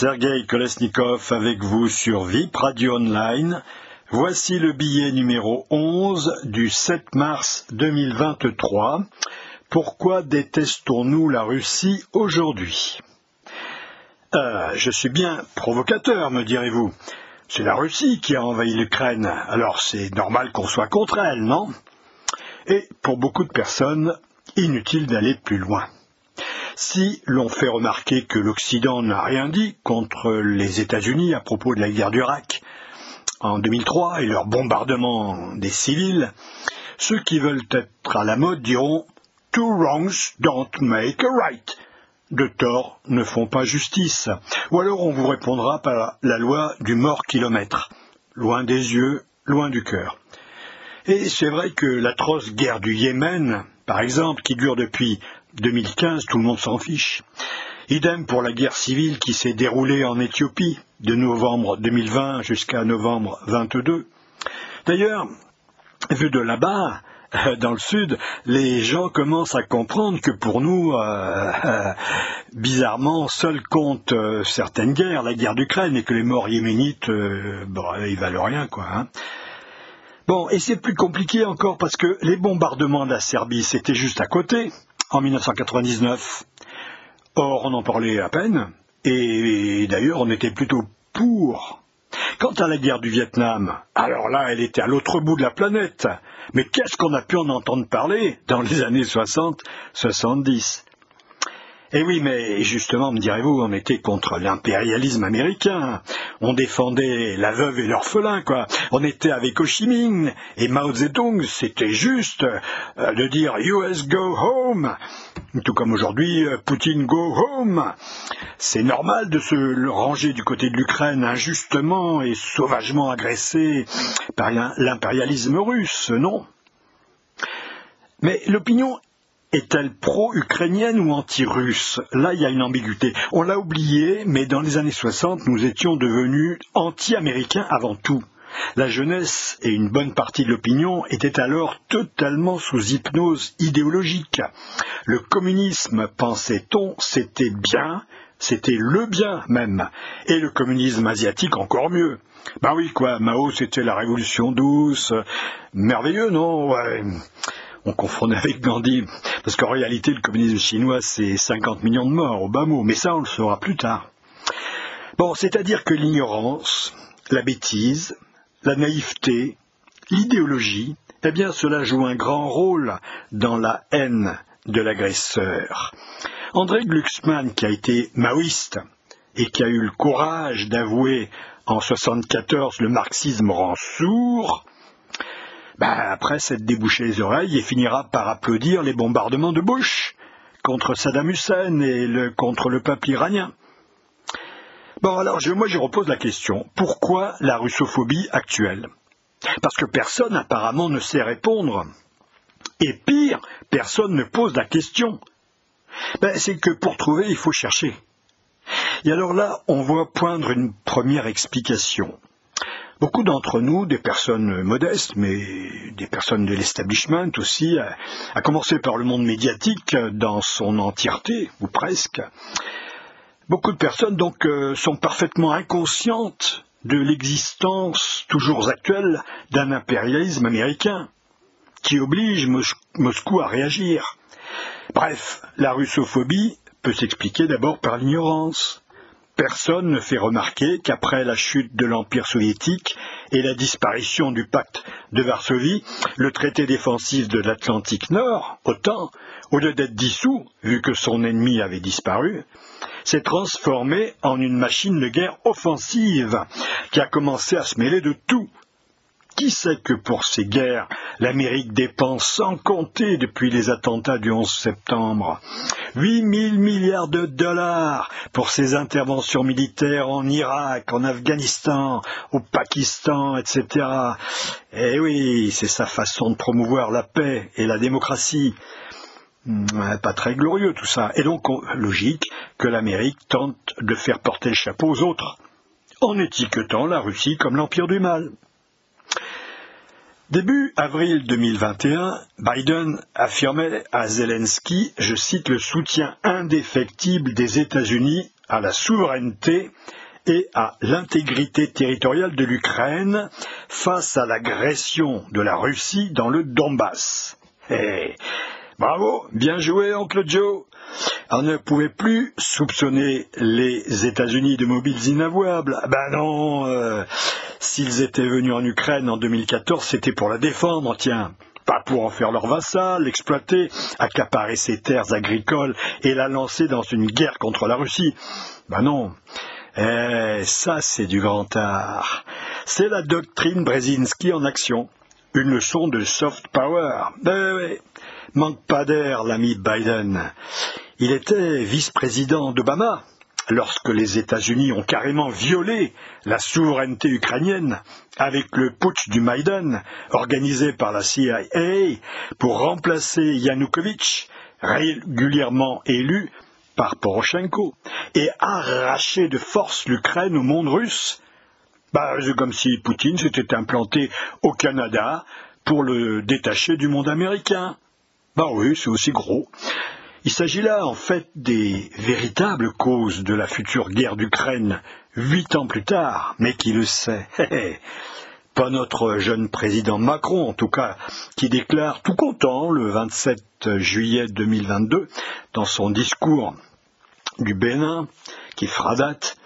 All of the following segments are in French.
Sergei Kolesnikov avec vous sur VIP Radio Online. Voici le billet numéro 11 du 7 mars 2023. Pourquoi détestons-nous la Russie aujourd'hui? Euh, Je suis bien provocateur, me direz-vous. C'est la Russie qui a envahi l'Ukraine, alors c'est normal qu'on soit contre elle, non? Et pour beaucoup de personnes, inutile d'aller plus loin. Si l'on fait remarquer que l'Occident n'a rien dit contre les États-Unis à propos de la guerre d'Irak en 2003 et leur bombardement des civils, ceux qui veulent être à la mode diront Two wrongs don't make a right de tort ne font pas justice. Ou alors on vous répondra par la loi du mort kilomètre, loin des yeux, loin du cœur. Et c'est vrai que l'atroce guerre du Yémen, par exemple, qui dure depuis 2015, tout le monde s'en fiche. Idem pour la guerre civile qui s'est déroulée en Éthiopie de novembre 2020 jusqu'à novembre 22. D'ailleurs, vu de là-bas, dans le sud, les gens commencent à comprendre que pour nous, euh, euh, bizarrement, seul compte euh, certaines guerres, la guerre d'Ukraine, et que les morts yéménites, ils valent rien, quoi. Hein. Bon, et c'est plus compliqué encore parce que les bombardements de la Serbie, c'était juste à côté, en 1999. Or, on en parlait à peine, et d'ailleurs, on était plutôt pour. Quant à la guerre du Vietnam, alors là, elle était à l'autre bout de la planète. Mais qu'est-ce qu'on a pu en entendre parler dans les années 60-70 eh oui, mais justement, me direz-vous, on était contre l'impérialisme américain. On défendait la veuve et l'orphelin, quoi. On était avec Ho Chi Minh et Mao Zedong. C'était juste euh, de dire US go home. Tout comme aujourd'hui, euh, Poutine go home. C'est normal de se ranger du côté de l'Ukraine injustement et sauvagement agressé par l'impérialisme russe, non? Mais l'opinion est-elle pro-ukrainienne ou anti-russe? Là, il y a une ambiguïté. On l'a oublié, mais dans les années 60, nous étions devenus anti-américains avant tout. La jeunesse et une bonne partie de l'opinion étaient alors totalement sous hypnose idéologique. Le communisme, pensait-on, c'était bien, c'était le bien même, et le communisme asiatique encore mieux. Ben oui, quoi, Mao, c'était la révolution douce, merveilleux, non? Ouais on confondait avec Gandhi, parce qu'en réalité, le communisme chinois, c'est 50 millions de morts, au bas mot, mais ça, on le saura plus tard. Bon, c'est-à-dire que l'ignorance, la bêtise, la naïveté, l'idéologie, eh bien, cela joue un grand rôle dans la haine de l'agresseur. André Glucksmann, qui a été maoïste et qui a eu le courage d'avouer en 1974 le marxisme rend sourd, ben, après s'être débouché les oreilles et finira par applaudir les bombardements de Bush contre Saddam Hussein et contre le peuple iranien. Bon, alors moi je repose la question, pourquoi la russophobie actuelle? Parce que personne apparemment ne sait répondre. Et pire, personne ne pose la question. Ben, c'est que pour trouver, il faut chercher. Et alors là, on voit poindre une première explication. Beaucoup d'entre nous, des personnes modestes, mais des personnes de l'establishment aussi, à, commencer par le monde médiatique dans son entièreté, ou presque, beaucoup de personnes donc euh, sont parfaitement inconscientes de l'existence toujours actuelle d'un impérialisme américain qui oblige Moscou à réagir. Bref, la russophobie peut s'expliquer d'abord par l'ignorance. Personne ne fait remarquer qu'après la chute de l'Empire soviétique et la disparition du pacte de Varsovie, le traité défensif de l'Atlantique Nord, OTAN, au lieu d'être dissous, vu que son ennemi avait disparu, s'est transformé en une machine de guerre offensive qui a commencé à se mêler de tout, qui sait que pour ces guerres, l'Amérique dépense sans compter depuis les attentats du 11 septembre? 8 000 milliards de dollars pour ses interventions militaires en Irak, en Afghanistan, au Pakistan, etc. Eh oui, c'est sa façon de promouvoir la paix et la démocratie. Hmm, pas très glorieux tout ça. Et donc, logique que l'Amérique tente de faire porter le chapeau aux autres, en étiquetant la Russie comme l'empire du mal? Début avril 2021, Biden affirmait à Zelensky, je cite, le soutien indéfectible des États-Unis à la souveraineté et à l'intégrité territoriale de l'Ukraine face à l'agression de la Russie dans le Donbass. Hey, bravo, bien joué, oncle Joe. On ne pouvait plus soupçonner les États-Unis de mobiles inavouables. Ben non, euh, s'ils étaient venus en Ukraine en 2014, c'était pour la défendre, tiens pas pour en faire leur vassal, l'exploiter, accaparer ses terres agricoles et la lancer dans une guerre contre la Russie. Ben non. Eh, ça c'est du grand art. C'est la doctrine Brzezinski en action. Une leçon de soft power. Ben. Manque pas d'air, l'ami Biden. Il était vice-président d'Obama lorsque les États-Unis ont carrément violé la souveraineté ukrainienne avec le putsch du Maïdan organisé par la CIA pour remplacer Yanukovych, régulièrement élu par Poroshenko, et arracher de force l'Ukraine au monde russe. Bah, c'est comme si Poutine s'était implanté au Canada pour le détacher du monde américain. Bah oui, c'est aussi gros. Il s'agit là, en fait, des véritables causes de la future guerre d'Ukraine, huit ans plus tard, mais qui le sait Pas notre jeune président Macron, en tout cas, qui déclare tout content le 27 juillet 2022, dans son discours du Bénin, qui fera date,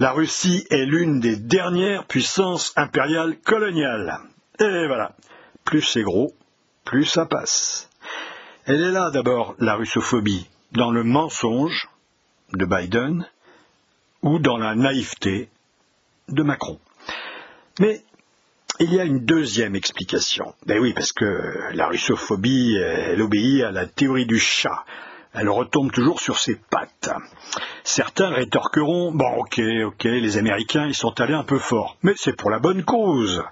la Russie est l'une des dernières puissances impériales coloniales. Et voilà, plus c'est gros, plus ça passe. Elle est là d'abord, la russophobie, dans le mensonge de Biden ou dans la naïveté de Macron. Mais il y a une deuxième explication. Ben oui, parce que la russophobie, elle obéit à la théorie du chat. Elle retombe toujours sur ses pattes. Certains rétorqueront, bon ok, ok, les Américains, ils sont allés un peu fort, mais c'est pour la bonne cause,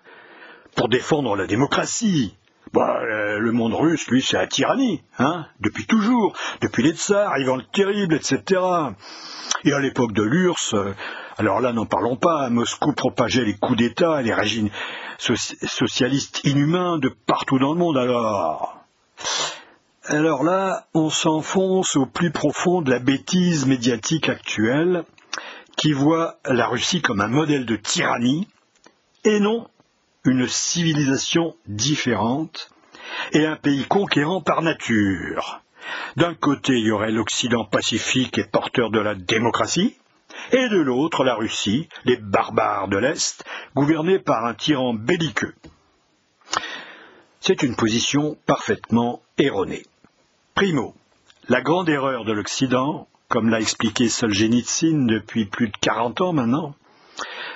pour défendre la démocratie, bah, euh, le monde russe, lui, c'est la tyrannie, hein, depuis toujours, depuis les tsars, Ivan le Terrible, etc. Et à l'époque de l'URSS, euh, alors là, n'en parlons pas, Moscou propageait les coups d'État les régimes socialistes inhumains de partout dans le monde, alors. Alors là, on s'enfonce au plus profond de la bêtise médiatique actuelle, qui voit la Russie comme un modèle de tyrannie, et non une civilisation différente et un pays conquérant par nature. D'un côté, il y aurait l'Occident pacifique et porteur de la démocratie, et de l'autre, la Russie, les barbares de l'Est, gouvernés par un tyran belliqueux. C'est une position parfaitement erronée. Primo, la grande erreur de l'Occident, comme l'a expliqué Solzhenitsyn depuis plus de quarante ans maintenant,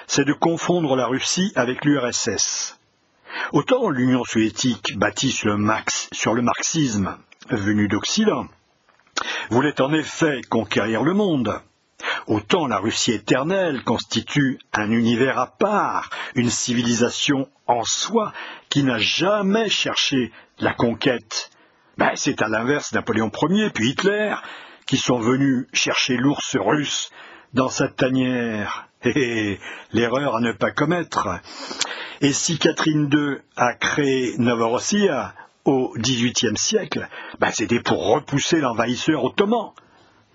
c'est de confondre la Russie avec l'URSS. Autant l'Union soviétique, bâtie sur le, marxisme venu d'Occident, voulait en effet conquérir le monde, autant la Russie éternelle constitue un univers à part, une civilisation en soi qui n'a jamais cherché la conquête. Ben, c'est à l'inverse Napoléon Ier puis Hitler qui sont venus chercher l'ours russe dans sa tanière. L'erreur à ne pas commettre. Et si Catherine II a créé Novorossia au XVIIIe siècle, ben c'était pour repousser l'envahisseur ottoman.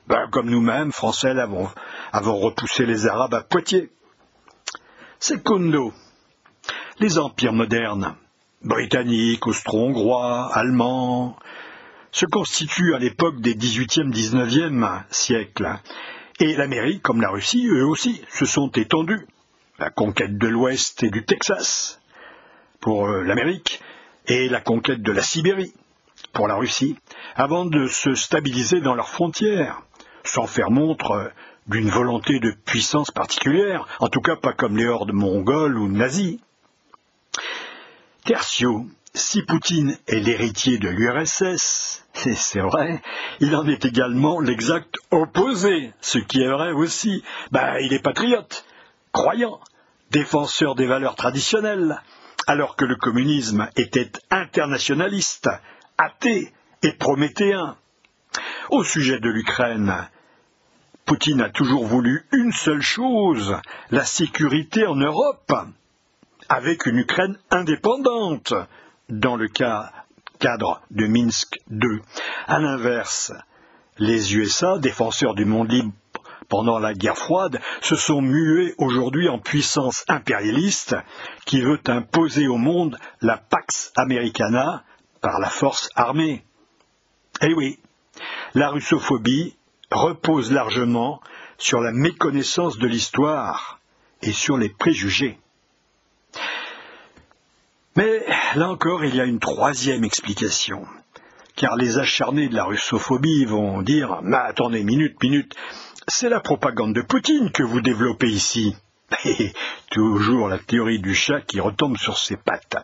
Ben, comme nous-mêmes, Français, avons, repoussé les Arabes à Poitiers. Secondo, les empires modernes, britanniques, austro-hongrois, allemands, se constituent à l'époque des XVIIIe, XIXe siècles et l'Amérique, comme la Russie, eux aussi, se sont étendus. La conquête de l'Ouest et du Texas pour euh, l'Amérique et la conquête de la Sibérie pour la Russie, avant de se stabiliser dans leurs frontières, sans faire montre euh, d'une volonté de puissance particulière, en tout cas pas comme les hordes mongoles ou nazies. Tertio, si Poutine est l'héritier de l'URSS, et c'est vrai, il en est également l'exact opposé, ce qui est vrai aussi. Ben, il est patriote, croyant, défenseur des valeurs traditionnelles, alors que le communisme était internationaliste, athée et prométhéen. Au sujet de l'Ukraine, Poutine a toujours voulu une seule chose, la sécurité en Europe, avec une Ukraine indépendante, dans le cadre de Minsk II. À l'inverse, les USA, défenseurs du monde libre pendant la guerre froide se sont mués aujourd'hui en puissance impérialiste qui veut imposer au monde la Pax Americana par la force armée. Eh oui, la russophobie repose largement sur la méconnaissance de l'histoire et sur les préjugés. Mais là encore, il y a une troisième explication. Car les acharnés de la russophobie vont dire Mais attendez, minute, minute, c'est la propagande de Poutine que vous développez ici. Et toujours la théorie du chat qui retombe sur ses pattes.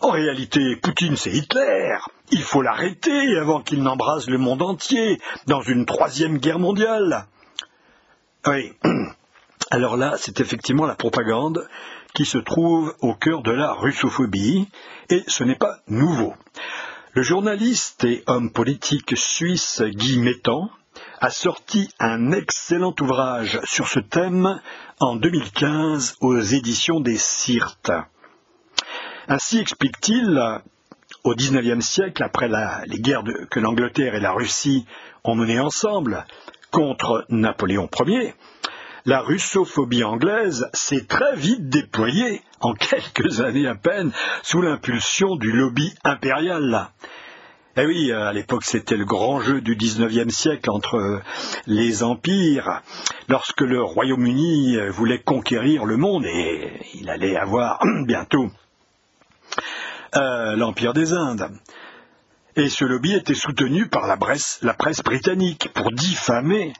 En réalité, Poutine, c'est Hitler. Il faut l'arrêter avant qu'il n'embrase le monde entier dans une troisième guerre mondiale. Oui. Alors là, c'est effectivement la propagande qui se trouve au cœur de la russophobie, et ce n'est pas nouveau. Le journaliste et homme politique suisse Guy Mettan a sorti un excellent ouvrage sur ce thème en 2015 aux éditions des Sirtes. Ainsi explique-t-il, au XIXe siècle, après les guerres que l'Angleterre et la Russie ont menées ensemble contre Napoléon Ier, la russophobie anglaise s'est très vite déployée, en quelques années à peine, sous l'impulsion du lobby impérial. Eh oui, à l'époque c'était le grand jeu du XIXe siècle entre les empires, lorsque le Royaume-Uni voulait conquérir le monde et il allait avoir bientôt euh, l'Empire des Indes. Et ce lobby était soutenu par la presse britannique pour diffamer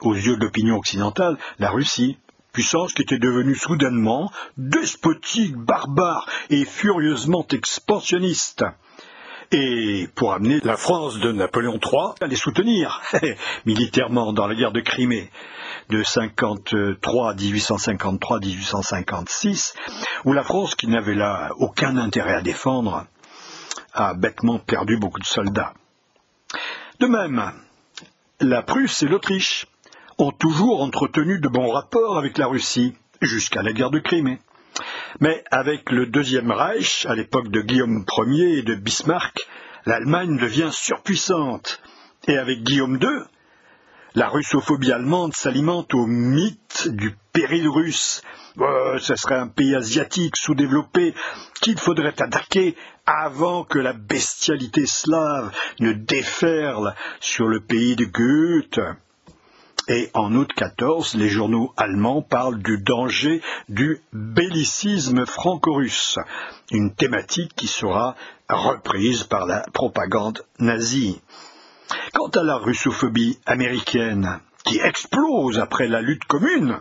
aux yeux de l'opinion occidentale, la Russie, puissance qui était devenue soudainement despotique, barbare et furieusement expansionniste. Et pour amener la France de Napoléon III à les soutenir militairement dans la guerre de Crimée de 53 1853-1856, où la France, qui n'avait là aucun intérêt à défendre, a bêtement perdu beaucoup de soldats. De même, la Prusse et l'Autriche, ont toujours entretenu de bons rapports avec la Russie, jusqu'à la guerre de Crimée. Mais avec le Deuxième Reich, à l'époque de Guillaume Ier et de Bismarck, l'Allemagne devient surpuissante. Et avec Guillaume II, la russophobie allemande s'alimente au mythe du péril russe. Oh, ce serait un pays asiatique sous-développé qu'il faudrait attaquer avant que la bestialité slave ne déferle sur le pays de Goethe. Et en août 14, les journaux allemands parlent du danger du bellicisme franco-russe, une thématique qui sera reprise par la propagande nazie. Quant à la russophobie américaine, qui explose après la lutte commune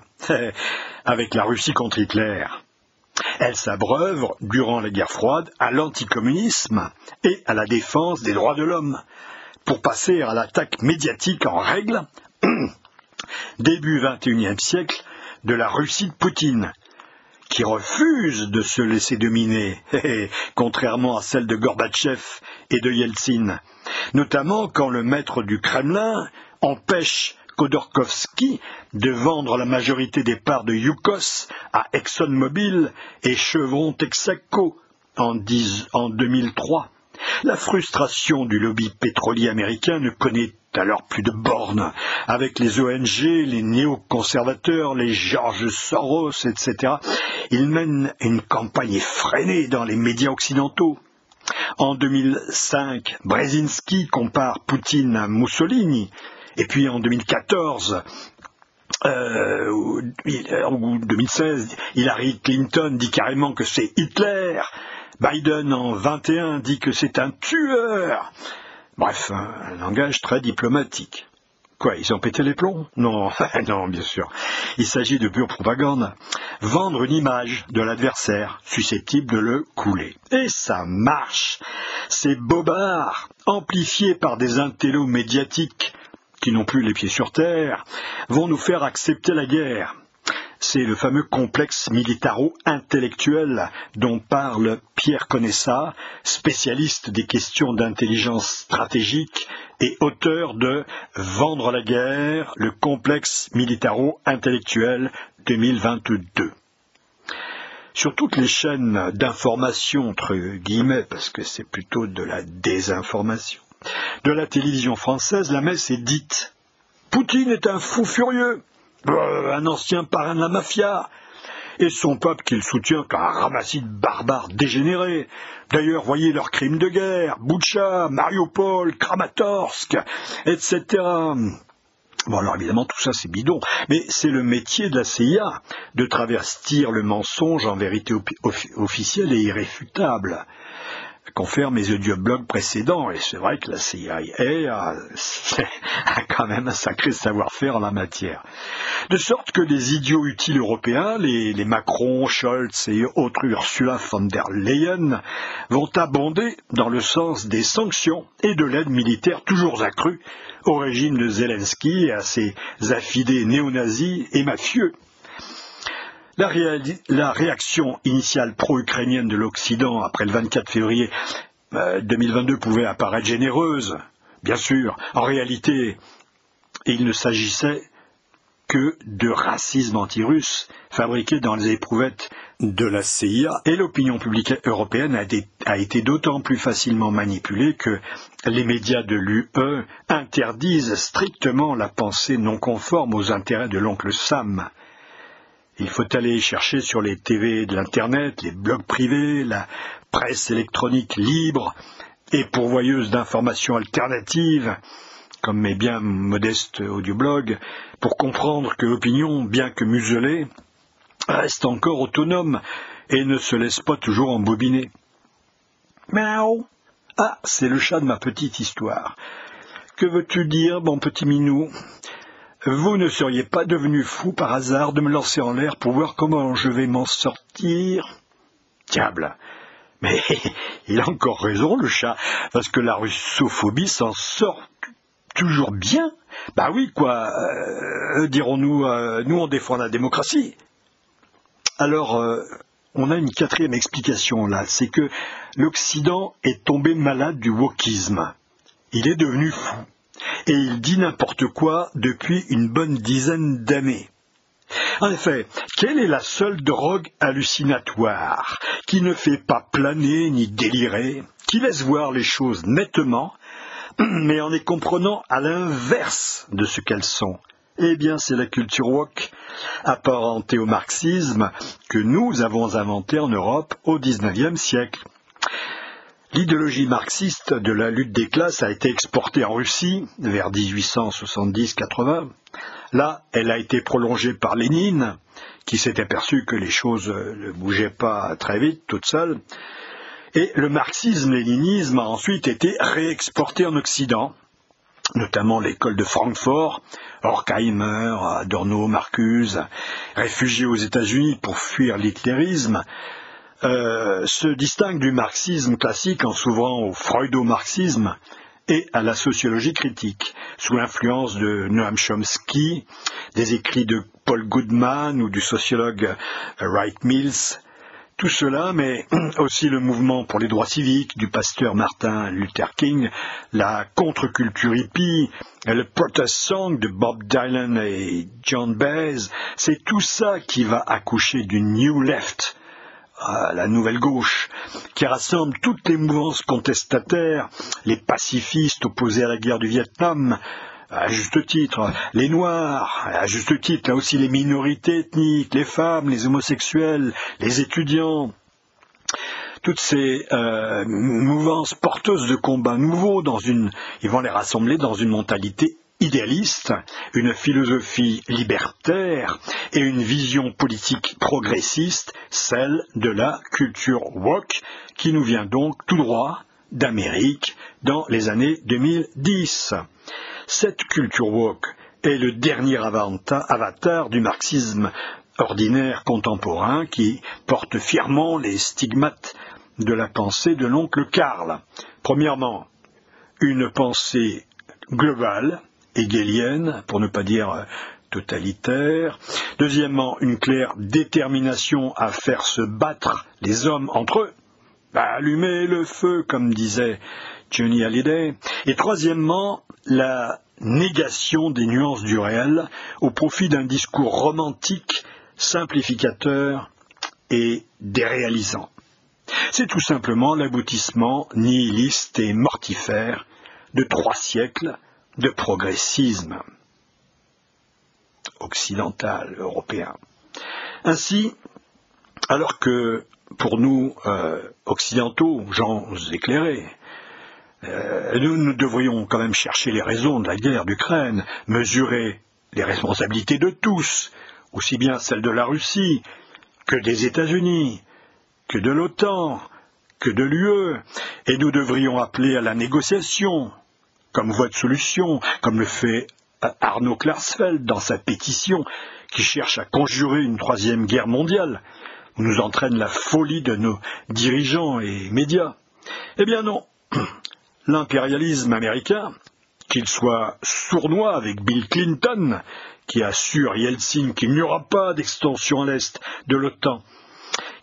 avec la Russie contre Hitler, elle s'abreuve, durant la guerre froide, à l'anticommunisme et à la défense des droits de l'homme, pour passer à l'attaque médiatique en règle début XXIe siècle, de la Russie de Poutine, qui refuse de se laisser dominer, contrairement à celle de Gorbatchev et de Yeltsin, notamment quand le maître du Kremlin empêche Khodorkovsky de vendre la majorité des parts de Yukos à ExxonMobil et Chevron Texaco en, en 2003. La frustration du lobby pétrolier américain ne connaît alors plus de bornes, avec les ONG, les néoconservateurs, les George Soros, etc. Ils mènent une campagne effrénée dans les médias occidentaux. En 2005, Brzezinski compare Poutine à Mussolini, et puis en 2014, euh, ou 2016, Hillary Clinton dit carrément que c'est Hitler. Biden en 21 dit que c'est un tueur. Bref, un langage très diplomatique. Quoi, ils ont pété les plombs? Non, non, bien sûr. Il s'agit de pure propagande. Vendre une image de l'adversaire susceptible de le couler. Et ça marche. Ces bobards, amplifiés par des intellos médiatiques qui n'ont plus les pieds sur terre, vont nous faire accepter la guerre. C'est le fameux complexe militaro-intellectuel dont parle Pierre Conessa, spécialiste des questions d'intelligence stratégique et auteur de Vendre la guerre, le complexe militaro-intellectuel 2022 sur toutes les chaînes d'information, entre guillemets, parce que c'est plutôt de la désinformation, de la télévision française, la messe est dite Poutine est un fou furieux, un ancien parrain de la mafia, et son peuple qu'il soutient qu'un ramassis de barbares dégénérés. D'ailleurs, voyez leurs crimes de guerre, Boucha, Mariupol, Kramatorsk, etc. Bon, alors évidemment, tout ça c'est bidon, mais c'est le métier de la CIA de travestir le mensonge en vérité officielle et irréfutable confère mes audioblogs précédents, et c'est vrai que la CIA a, a quand même un sacré savoir-faire en la matière. De sorte que les idiots utiles européens, les, les Macron, Scholz et autres Ursula von der Leyen, vont abonder dans le sens des sanctions et de l'aide militaire toujours accrue au régime de Zelensky et à ses affidés néo-nazis et mafieux. La, réaction initiale pro-ukrainienne de l'Occident après le 24 février 2022 euh, pouvait apparaître généreuse, bien sûr. En réalité, il ne s'agissait que de racisme anti-russe fabriqué dans les éprouvettes de la CIA et l'opinion publique européenne a, a été d'autant plus facilement manipulée que les médias de l'UE interdisent strictement la pensée non conforme aux intérêts de l'oncle Sam. Il faut aller chercher sur les TV de l'Internet, les blogs privés, la presse électronique libre et pourvoyeuse d'informations alternatives, comme mes bien modestes audioblogs, pour comprendre que l'opinion, bien que muselée, reste encore autonome et ne se laisse pas toujours embobiner. Miaou Ah, c'est le chat de ma petite histoire. Que veux-tu dire, mon petit minou? Vous ne seriez pas devenu fou par hasard de me lancer en l'air pour voir comment je vais m'en sortir? Diable Mais il a encore raison, le chat, parce que la russophobie s'en sort toujours bien. Bah oui, quoi, euh, dirons-nous, euh, nous on défend la démocratie. Alors, euh, on a une quatrième explication là, c'est que l'Occident est tombé malade du wokisme. Il est devenu fou et il dit n'importe quoi depuis une bonne dizaine d'années. En effet, quelle est la seule drogue hallucinatoire qui ne fait pas planer ni délirer, qui laisse voir les choses nettement, mais en les comprenant à l'inverse de ce qu'elles sont? Eh bien, c'est la culture woke, apparentée au marxisme, que nous avons inventée en Europe au XIXe siècle. L'idéologie marxiste de la lutte des classes a été exportée en Russie vers 1870-80. Là, elle a été prolongée par Lénine, qui s'est aperçu que les choses ne bougeaient pas très vite, toutes seules. Et le marxisme-léninisme a ensuite été réexporté en Occident, notamment l'école de Francfort, Horkheimer, Adorno, Marcuse, réfugiés aux États-Unis pour fuir l'hitlérisme, euh, se distingue du marxisme classique en s'ouvrant au freudo-marxisme et à la sociologie critique, sous l'influence de Noam Chomsky, des écrits de Paul Goodman ou du sociologue Wright Mills. Tout cela, mais aussi le mouvement pour les droits civiques du pasteur Martin Luther King, la contre-culture hippie, le protest song de Bob Dylan et John Baez, c'est tout ça qui va accoucher du New Left, la nouvelle gauche, qui rassemble toutes les mouvances contestataires, les pacifistes opposés à la guerre du Vietnam, à juste titre, les Noirs, à juste titre, là aussi les minorités ethniques, les femmes, les homosexuels, les étudiants, toutes ces euh, mouvances porteuses de combats nouveaux dans une, ils vont les rassembler dans une mentalité idéaliste, une philosophie libertaire et une vision politique progressiste, celle de la culture woke, qui nous vient donc tout droit d'Amérique dans les années 2010. Cette culture woke est le dernier avatar du marxisme ordinaire contemporain qui porte fièrement les stigmates de la pensée de l'oncle Karl. Premièrement, une pensée globale, hegelienne, pour ne pas dire euh, totalitaire. Deuxièmement, une claire détermination à faire se battre les hommes entre eux. Bah, allumer le feu, comme disait Johnny Hallyday. Et troisièmement, la négation des nuances du réel au profit d'un discours romantique, simplificateur et déréalisant. C'est tout simplement l'aboutissement nihiliste et mortifère de trois siècles de progressisme. occidental européen. Ainsi, alors que pour nous, euh, occidentaux, gens éclairés, euh, nous, nous devrions quand même chercher les raisons de la guerre d'Ukraine, mesurer les responsabilités de tous, aussi bien celles de la Russie que des États-Unis, que de l'OTAN, que de l'UE, et nous devrions appeler à la négociation comme voie de solution, comme le fait Arnaud Klarsfeld dans sa pétition qui cherche à conjurer une troisième guerre mondiale, où nous entraîne la folie de nos dirigeants et médias. Eh bien non, l'impérialisme américain, qu'il soit sournois avec Bill Clinton, qui assure Yeltsin qu'il n'y aura pas d'extension à l'Est de l'OTAN,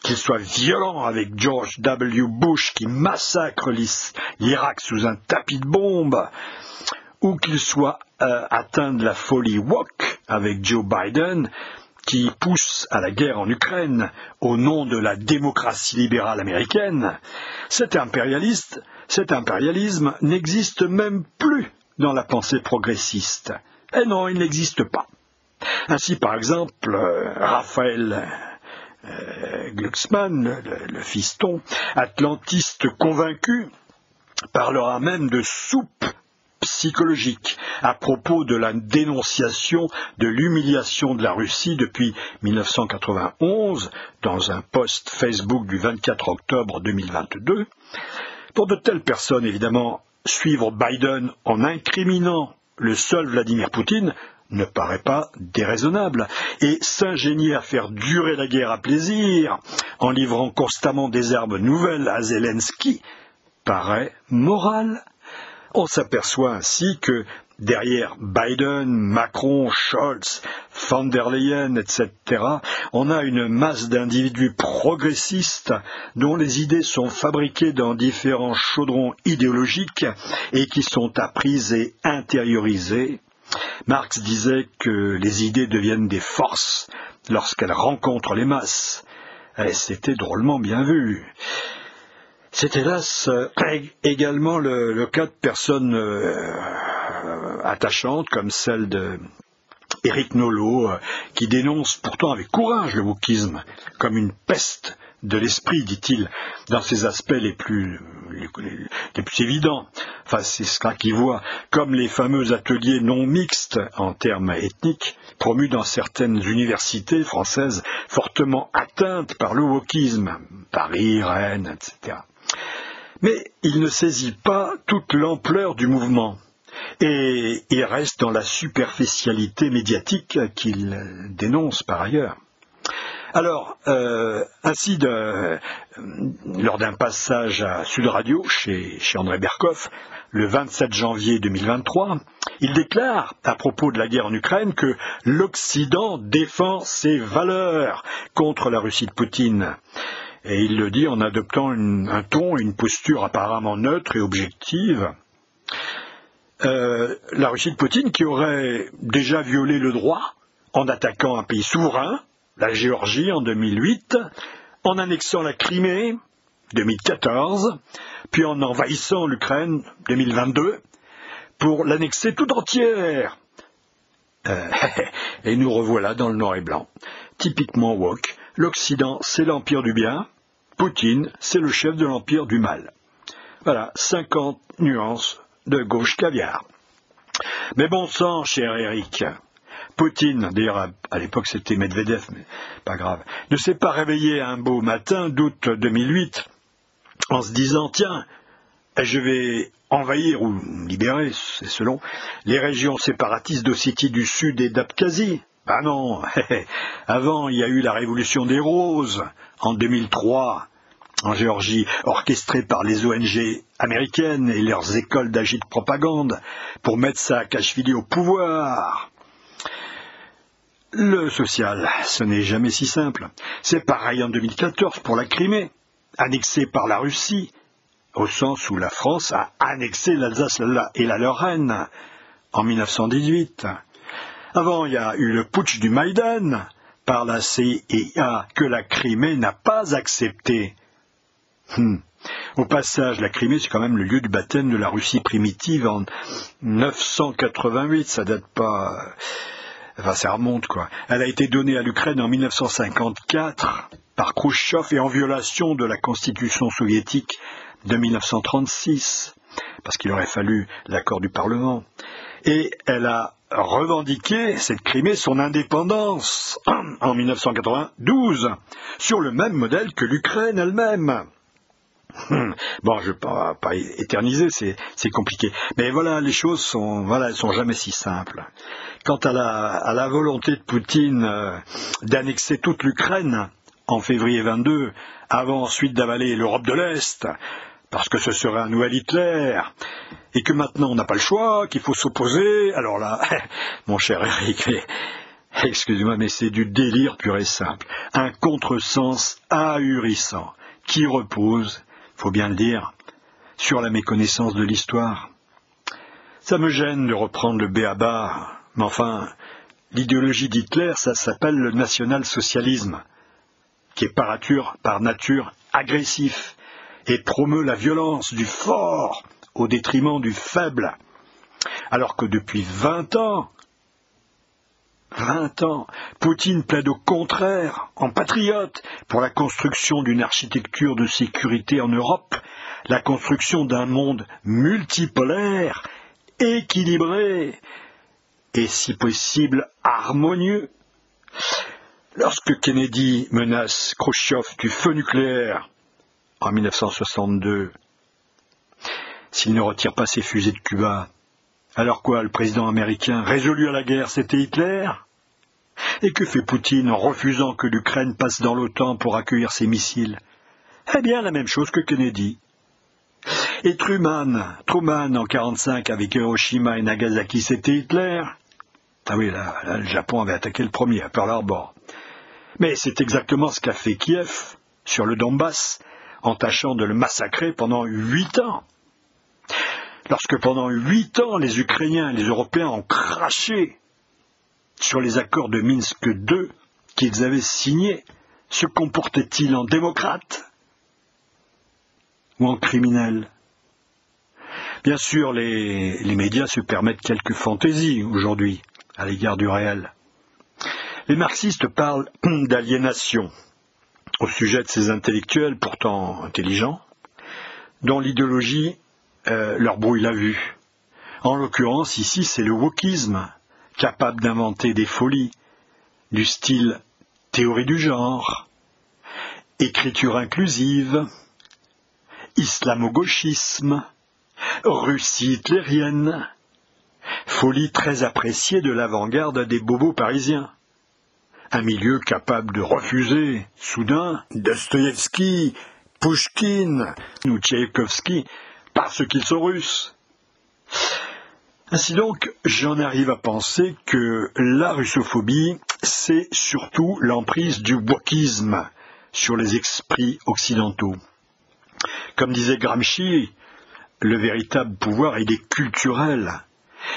qu'il soit violent avec George W. Bush qui massacre l'Irak sous un tapis de bombes, ou qu'il soit euh, atteint de la folie woke avec Joe Biden, qui pousse à la guerre en Ukraine au nom de la démocratie libérale américaine, cet impérialisme n'existe même plus dans la pensée progressiste. Eh non, il n'existe pas. Ainsi, par exemple, euh, Raphaël euh, Glucksmann, le, fiston, atlantiste convaincu, parlera même de soupe psychologique à propos de la dénonciation de l'humiliation de la Russie depuis 1991 dans un post Facebook du 24 octobre 2022. Pour de telles personnes, évidemment, suivre Biden en incriminant le seul Vladimir Poutine ne paraît pas déraisonnable, et s'ingénier à faire durer la guerre à plaisir, en livrant constamment des armes nouvelles à Zelensky, paraît moral. On s'aperçoit ainsi que derrière Biden, Macron, Scholz, van der Leyen, etc., on a une masse d'individus progressistes dont les idées sont fabriquées dans différents chaudrons idéologiques et qui sont apprises et intériorisées Marx disait que les idées deviennent des forces lorsqu'elles rencontrent les masses. Et c'était drôlement bien vu. C'est hélas euh, également le, cas de personnes euh, attachantes comme celle de Éric Nolot, euh, qui dénonce pourtant avec courage le wokisme comme une peste de l'esprit, dit-il, dans ses aspects les plus, évidents. Enfin, c'est ce qu'il voit, comme les fameux ateliers non mixtes en termes ethniques, promus dans certaines universités françaises fortement atteintes par le wokisme, Paris, Rennes, etc. Mais il ne saisit pas toute l'ampleur du mouvement et il reste dans la superficialité médiatique qu'il dénonce par ailleurs. Alors, euh, ainsi, lors d'un passage à Sud Radio chez, André Berkoff, le 27 janvier 2023, il déclare à propos de la guerre en Ukraine que l'Occident défend ses valeurs contre la Russie de Poutine. Et il le dit en adoptant un ton et une posture apparemment neutre et objective. Euh, la Russie de Poutine qui aurait déjà violé le droit en attaquant un pays souverain, la Géorgie en 2008, en annexant la Crimée 2014, puis en envahissant l'Ukraine 2022 pour l'annexer tout entière. Euh, et nous revoilà dans le noir et blanc. Typiquement woke, l'Occident c'est l'empire du bien, Poutine c'est le chef de l'empire du mal. Voilà, 50 nuances de gauche caviar. Mais bon sang, cher Eric, Poutine, d'ailleurs à, l'époque c'était Medvedev, mais pas grave, ne s'est pas réveillé un beau matin d'août 2008 en se disant tiens, je vais envahir ou libérer, c'est selon, les régions séparatistes d'Ossétie du Sud et d'Abkhazie. Ah non, avant il y a eu la révolution des roses en 2003 en Géorgie, orchestrée par les ONG américaines et leurs écoles d'agite propagande pour mettre Saakashvili au pouvoir. Le social, ce n'est jamais si simple. C'est pareil en 2014 pour la Crimée, annexée par la Russie, au sens où la France a annexé l'Alsace et la Lorraine en 1918. Avant, il y a eu le putsch du Maïdan par la CIA que la Crimée n'a pas accepté. Hmm. Au passage, la Crimée, c'est quand même le lieu du baptême de la Russie primitive en 988. Ça date pas enfin ça remonte quoi. Elle a été donnée à l'Ukraine en 1954 par Khrushchev et en violation de la constitution soviétique de 1936, parce qu'il aurait fallu l'accord du Parlement. Et elle a revendiqué, cette Crimée, son indépendance en 1992, sur le même modèle que l'Ukraine elle-même. Bon, je ne vais pas, éterniser, c'est compliqué. Mais voilà, les choses sont, voilà, elles sont jamais si simples. Quant à la, à la volonté de Poutine euh, d'annexer toute l'Ukraine en février 22, avant ensuite d'avaler l'Europe de l'Est, parce que ce serait un nouvel Hitler, et que maintenant on n'a pas le choix, qu'il faut s'opposer, alors là, mon cher Eric, excusez-moi, mais c'est du délire pur et simple, un contresens ahurissant, qui repose faut bien le dire, sur la méconnaissance de l'histoire. Ça me gêne de reprendre le béaba, mais enfin, l'idéologie d'Hitler, ça s'appelle le national-socialisme, qui est par nature, par nature agressif et promeut la violence du fort au détriment du faible. Alors que depuis vingt ans, Vingt ans, Poutine plaide au contraire, en patriote, pour la construction d'une architecture de sécurité en Europe, la construction d'un monde multipolaire, équilibré et, si possible, harmonieux. Lorsque Kennedy menace Khrushchev du feu nucléaire en 1962, s'il ne retire pas ses fusées de Cuba, alors quoi, le président américain résolu à la guerre, c'était Hitler? Et que fait Poutine en refusant que l'Ukraine passe dans l'OTAN pour accueillir ses missiles? Eh bien, la même chose que Kennedy. Et Truman, Truman en 1945 avec Hiroshima et Nagasaki, c'était Hitler? Ah oui, là, le Japon avait attaqué le premier à Pearl Harbor. Mais c'est exactement ce qu'a fait Kiev sur le Donbass, en tâchant de le massacrer pendant huit ans. Lorsque pendant huit ans les Ukrainiens et les Européens ont craché sur les accords de Minsk II qu'ils avaient signés, se comportaient-ils en démocrates ou en criminels? Bien sûr, les, les, médias se permettent quelques fantaisies aujourd'hui à l'égard du réel. Les marxistes parlent d'aliénation au sujet de ces intellectuels pourtant intelligents, dont l'idéologie euh, leur brouille la vue. En l'occurrence, ici, c'est le wokisme, capable d'inventer des folies, du style théorie du genre, écriture inclusive, islamo-gauchisme, Russie hitlérienne, folie très appréciée de l'avant-garde des bobos parisiens. Un milieu capable de refuser, soudain, Dostoïevski, Pushkin ou parce qu'ils sont russes. Ainsi donc, j'en arrive à penser que la russophobie, c'est surtout l'emprise du wokisme sur les esprits occidentaux. Comme disait Gramsci, le véritable pouvoir, il est culturel.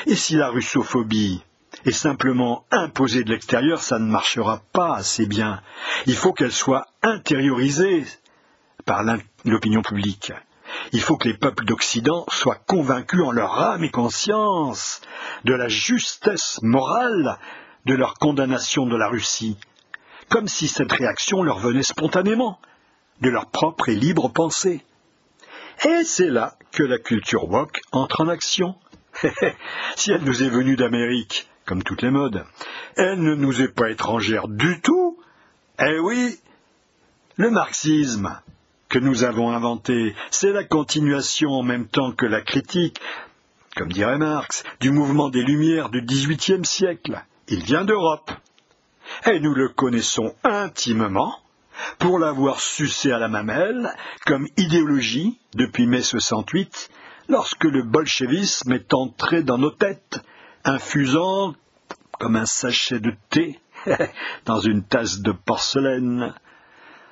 Et si la russophobie est simplement imposée de l'extérieur, ça ne marchera pas assez bien. Il faut qu'elle soit intériorisée par l'opinion publique. Il faut que les peuples d'Occident soient convaincus en leur âme et conscience de la justesse morale de leur condamnation de la Russie, comme si cette réaction leur venait spontanément, de leur propre et libre pensée. Et c'est là que la culture woke entre en action. si elle nous est venue d'Amérique, comme toutes les modes, elle ne nous est pas étrangère du tout. Eh oui, le marxisme, que nous avons inventé. C'est la continuation en même temps que la critique, comme dirait Marx, du mouvement des Lumières du XVIIIe siècle. Il vient d'Europe. Et nous le connaissons intimement pour l'avoir sucé à la mamelle comme idéologie depuis mai 68, lorsque le bolchevisme est entré dans nos têtes, infusant comme un sachet de thé dans une tasse de porcelaine.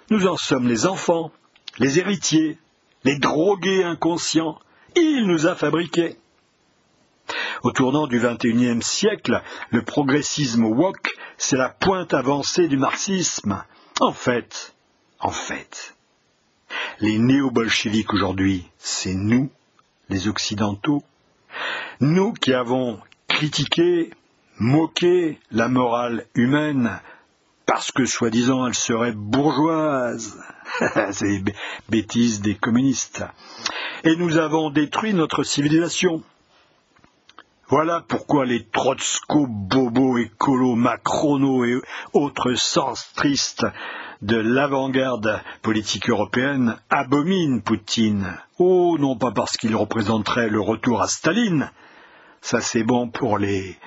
Nous en sommes les enfants, les héritiers, les drogués inconscients. Il nous a fabriqués. Au tournant du XXIe siècle, le progressisme woke, c'est la pointe avancée du marxisme. En fait, en fait, les néo-bolcheviques aujourd'hui, c'est nous, les Occidentaux, nous qui avons critiqué, moquer la morale humaine parce que soi-disant elle serait bourgeoise. C'est bêtise des communistes. Et nous avons détruit notre civilisation. Voilà pourquoi les Trotsko, Bobo, Écolo, Macrono et autres sens tristes de l'avant-garde politique européenne abominent Poutine. Oh, non pas parce qu'il représenterait le retour à Staline, ça c'est bon pour les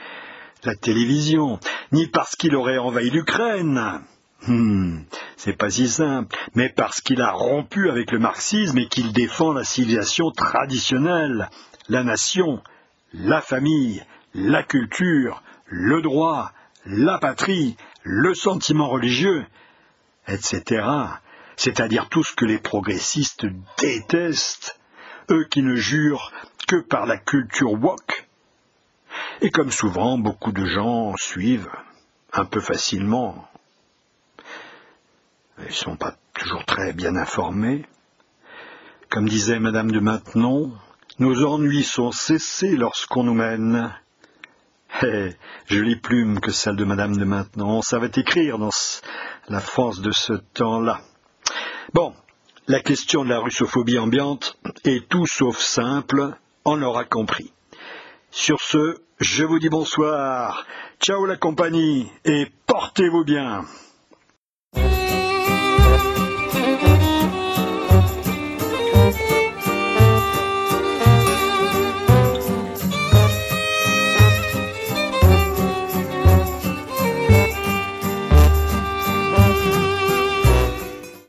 la télévision, ni parce qu'il aurait envahi l'Ukraine. Hmm, c'est pas si simple, mais parce qu'il a rompu avec le marxisme et qu'il défend la civilisation traditionnelle, la nation, la famille, la culture, le droit, la patrie, le sentiment religieux, etc. C'est-à-dire tout ce que les progressistes détestent, eux qui ne jurent que par la culture woke. Et comme souvent, beaucoup de gens suivent un peu facilement. Ils ne sont pas toujours très bien informés. Comme disait Madame de Maintenon, nos ennuis sont cessés lorsqu'on nous mène. Eh, jolie plume que celle de Madame de Maintenon. On savait écrire dans la France de ce temps-là. Bon, la question de la russophobie ambiante est tout sauf simple, on l'aura compris. Sur ce, je vous dis bonsoir, ciao la compagnie, et portez-vous bien.